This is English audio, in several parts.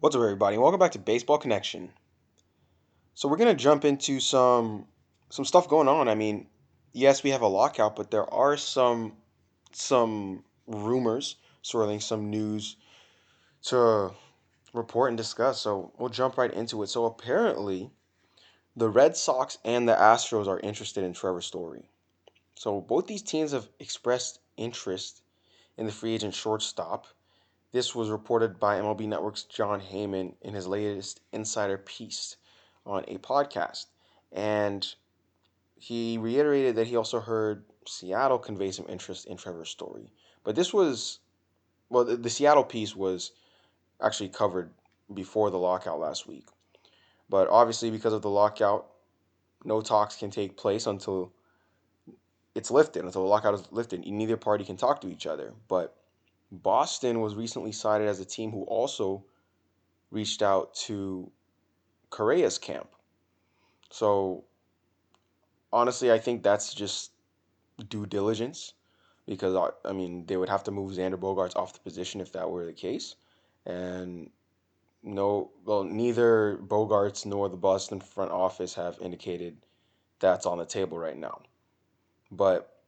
What's up, everybody? Welcome back to Baseball Connection. So we're gonna jump into some some stuff going on. I mean, yes, we have a lockout, but there are some some rumors swirling, some news to report and discuss. So we'll jump right into it. So apparently, the Red Sox and the Astros are interested in Trevor Story. So both these teams have expressed interest in the free agent shortstop. This was reported by MLB Network's Jon Heyman in his latest insider piece on a podcast. And he reiterated that he also heard Seattle convey some interest in Trevor Story. But this was, well, the, the Seattle piece was actually covered before the lockout last week. But obviously, because of the lockout, no talks can take place until it's lifted, until the lockout is lifted. Neither party can talk to each other. But Boston was recently cited as a team who also reached out to Correa's camp. So honestly, I think that's just due diligence because uh, I mean they would have to move Xander Bogaerts off the position if that were the case, and no, well, neither Bogaerts nor the Boston front office have indicated that's on the table right now. But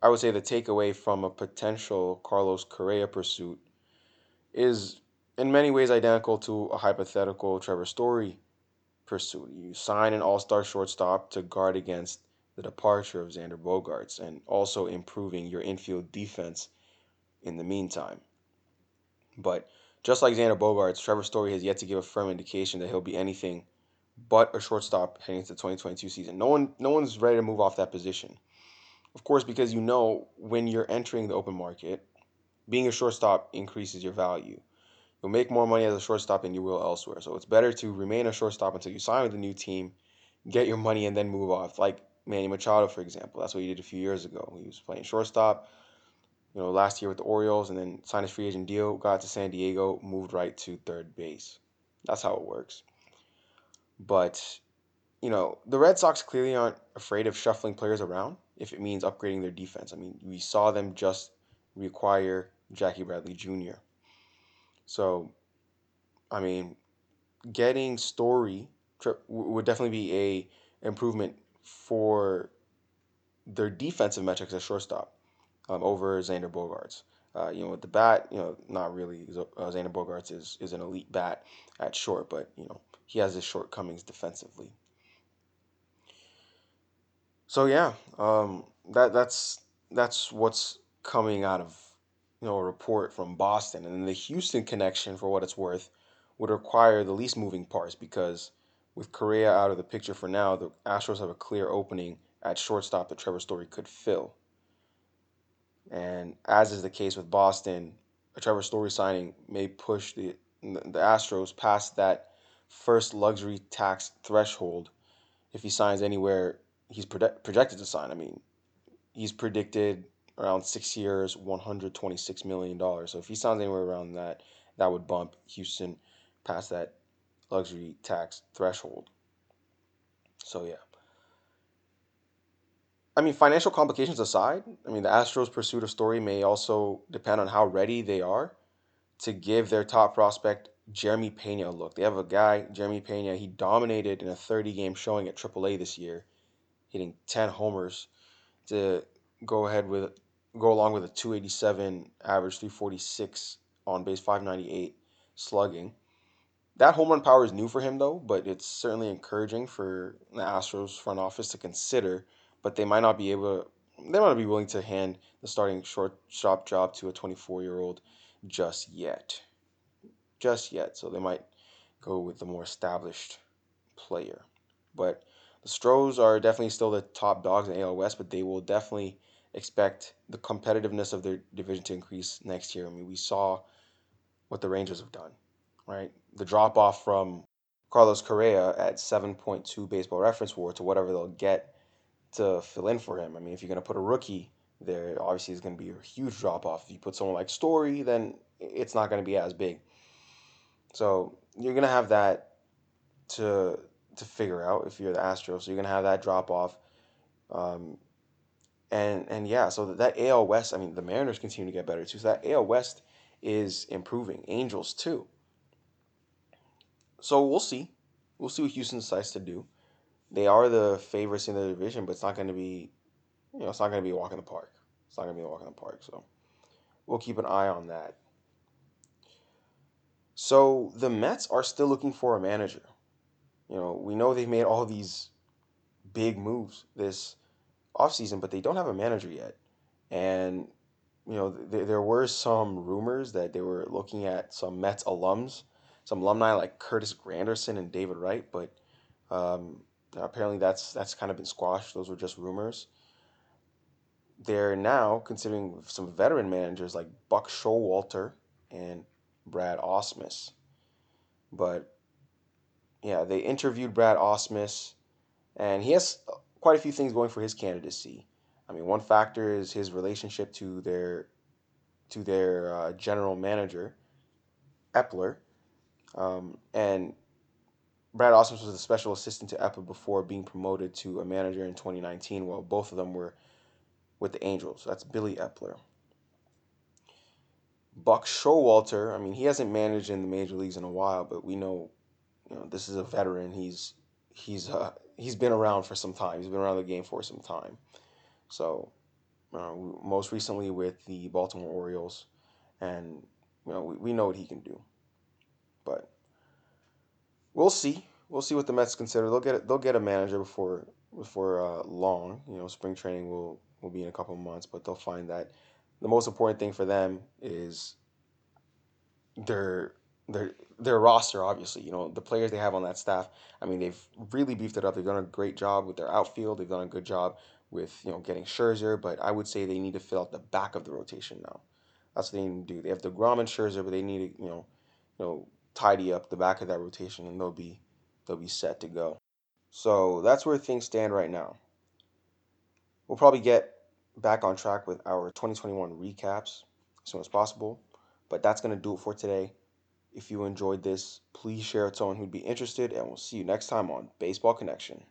I would say the takeaway from a potential Carlos Correa pursuit is in many ways identical to a hypothetical Trevor Story pursuit. You sign an all star shortstop to guard against the departure of Xander Bogaerts and also improving your infield defense in the meantime. But just like Xander Bogaerts, Trevor Story has yet to give a firm indication that he'll be anything but a shortstop heading into the 2022 season. No one, no one's ready to move off that position. Of course, because you know when you're entering the open market, being a shortstop increases your value. You'll make more money as a shortstop than you will elsewhere. So it's better to remain a shortstop until you sign with a new team, get your money, and then move off. Like Manny Machado, for example. That's what he did a few years ago. He was playing shortstop, you know, last year with the Orioles, and then signed his free agent deal, got to San Diego, moved right to third base. That's how it works. But, you know, the Red Sox clearly aren't afraid of shuffling players around if it means upgrading their defense. I mean, we saw them just require Jackie Bradley Jr. So, I mean, getting Story would definitely be a improvement for their defensive metrics at shortstop um, over Xander Bogaerts. Uh, you know, with the bat, you know, not really. Uh, Xander Bogaerts is, is an elite bat at short, but you know, he has his shortcomings defensively. So yeah, um, that that's that's what's coming out of you know a report from Boston, and the Houston connection, for what it's worth, would require the least moving parts because with Correa out of the picture for now, the Astros have a clear opening at shortstop that Trevor Story could fill. And as is the case with Boston, a Trevor Story signing may push the the Astros past that first luxury tax threshold if he signs anywhere he's projected to sign. I mean, he's predicted around six years, one hundred twenty-six million dollars. So if he signs anywhere around that, that would bump Houston past that luxury tax threshold. So yeah. I mean, financial complications aside, I mean, the Astros' pursuit of Story may also depend on how ready they are to give their top prospect Jeremy Pena a look. They have a guy, Jeremy Pena. He dominated in a 30 game showing at AAA this year hitting 10 homers to go ahead with go along with a 287 average 346 on base 598 slugging. That home run power is new for him though but it's certainly encouraging for the astros front office to consider but they might not be able to, they might not be willing to hand the starting shortstop job to a 24 year old just yet just yet. So they might go with the more established player. But Stros are definitely still the top dogs in AL West, but they will definitely expect the competitiveness of their division to increase next year. I mean, we saw what the Rangers have done, right? The drop off from Carlos Correa at 7.2 baseball reference WAR to whatever they'll get to fill in for him. I mean, if you're going to put a rookie there, obviously it's going to be a huge drop off. If you put someone like Story, then it's not going to be as big. So you're going to have that to to figure out if you're the Astros. So you're gonna have that drop off. Um, and and yeah, so that AL West, I mean, the Mariners continue to get better too. So that AL West is improving. Angels too. So we'll see. We'll see what Houston decides to do. They are the favorites in the division, but it's not going to be, you know, it's not going to be a walk in the park. It's not going to be a walk in the park. So we'll keep an eye on that. So the Mets are still looking for a manager. You know, we know they've made all these big moves this offseason, but they don't have a manager yet. And, you know, th- there were some rumors that they were looking at some Mets alums, some alumni like Curtis Granderson and David Wright, but um, apparently that's that's kind of been squashed. Those were just rumors. They're now considering some veteran managers like Buck Showalter and Brad Ausmus. But yeah, they interviewed Brad Ausmus, and he has quite a few things going for his candidacy. I mean, one factor is his relationship to their to their uh, general manager, Eppler, um, and Brad Ausmus was a special assistant to Eppler before being promoted to a manager in 2019. While both of them were with the Angels. That's Billy Eppler. Buck Showalter, I mean, he hasn't managed in the major leagues in a while, but we know, you know, this is a veteran. He's he's uh, he's been around for some time. He's been around the game for some time. So, uh, most recently with the Baltimore Orioles, and you know, we, we know what he can do. But we'll see. We'll see what the Mets consider. They'll get. They'll get a manager before before uh, long. You know, spring training will will be in a couple months, but they'll find that the most important thing for them is their their their roster. Obviously, you know the players they have on that staff. I mean, they've really beefed it up. They've done a great job with their outfield. They've done a good job with you know getting Scherzer, but I would say they need to fill out the back of the rotation now. That's what they need to do. They have deGrom and Scherzer, but they need to you know you know tidy up the back of that rotation, and they'll be they'll be set to go. So that's where things stand right now. We'll probably get back on track with our 2021 recaps as soon as possible. But that's going to do it for today. If you enjoyed this, please share it to someone who'd be interested, and we'll see you next time on Baseball Connection.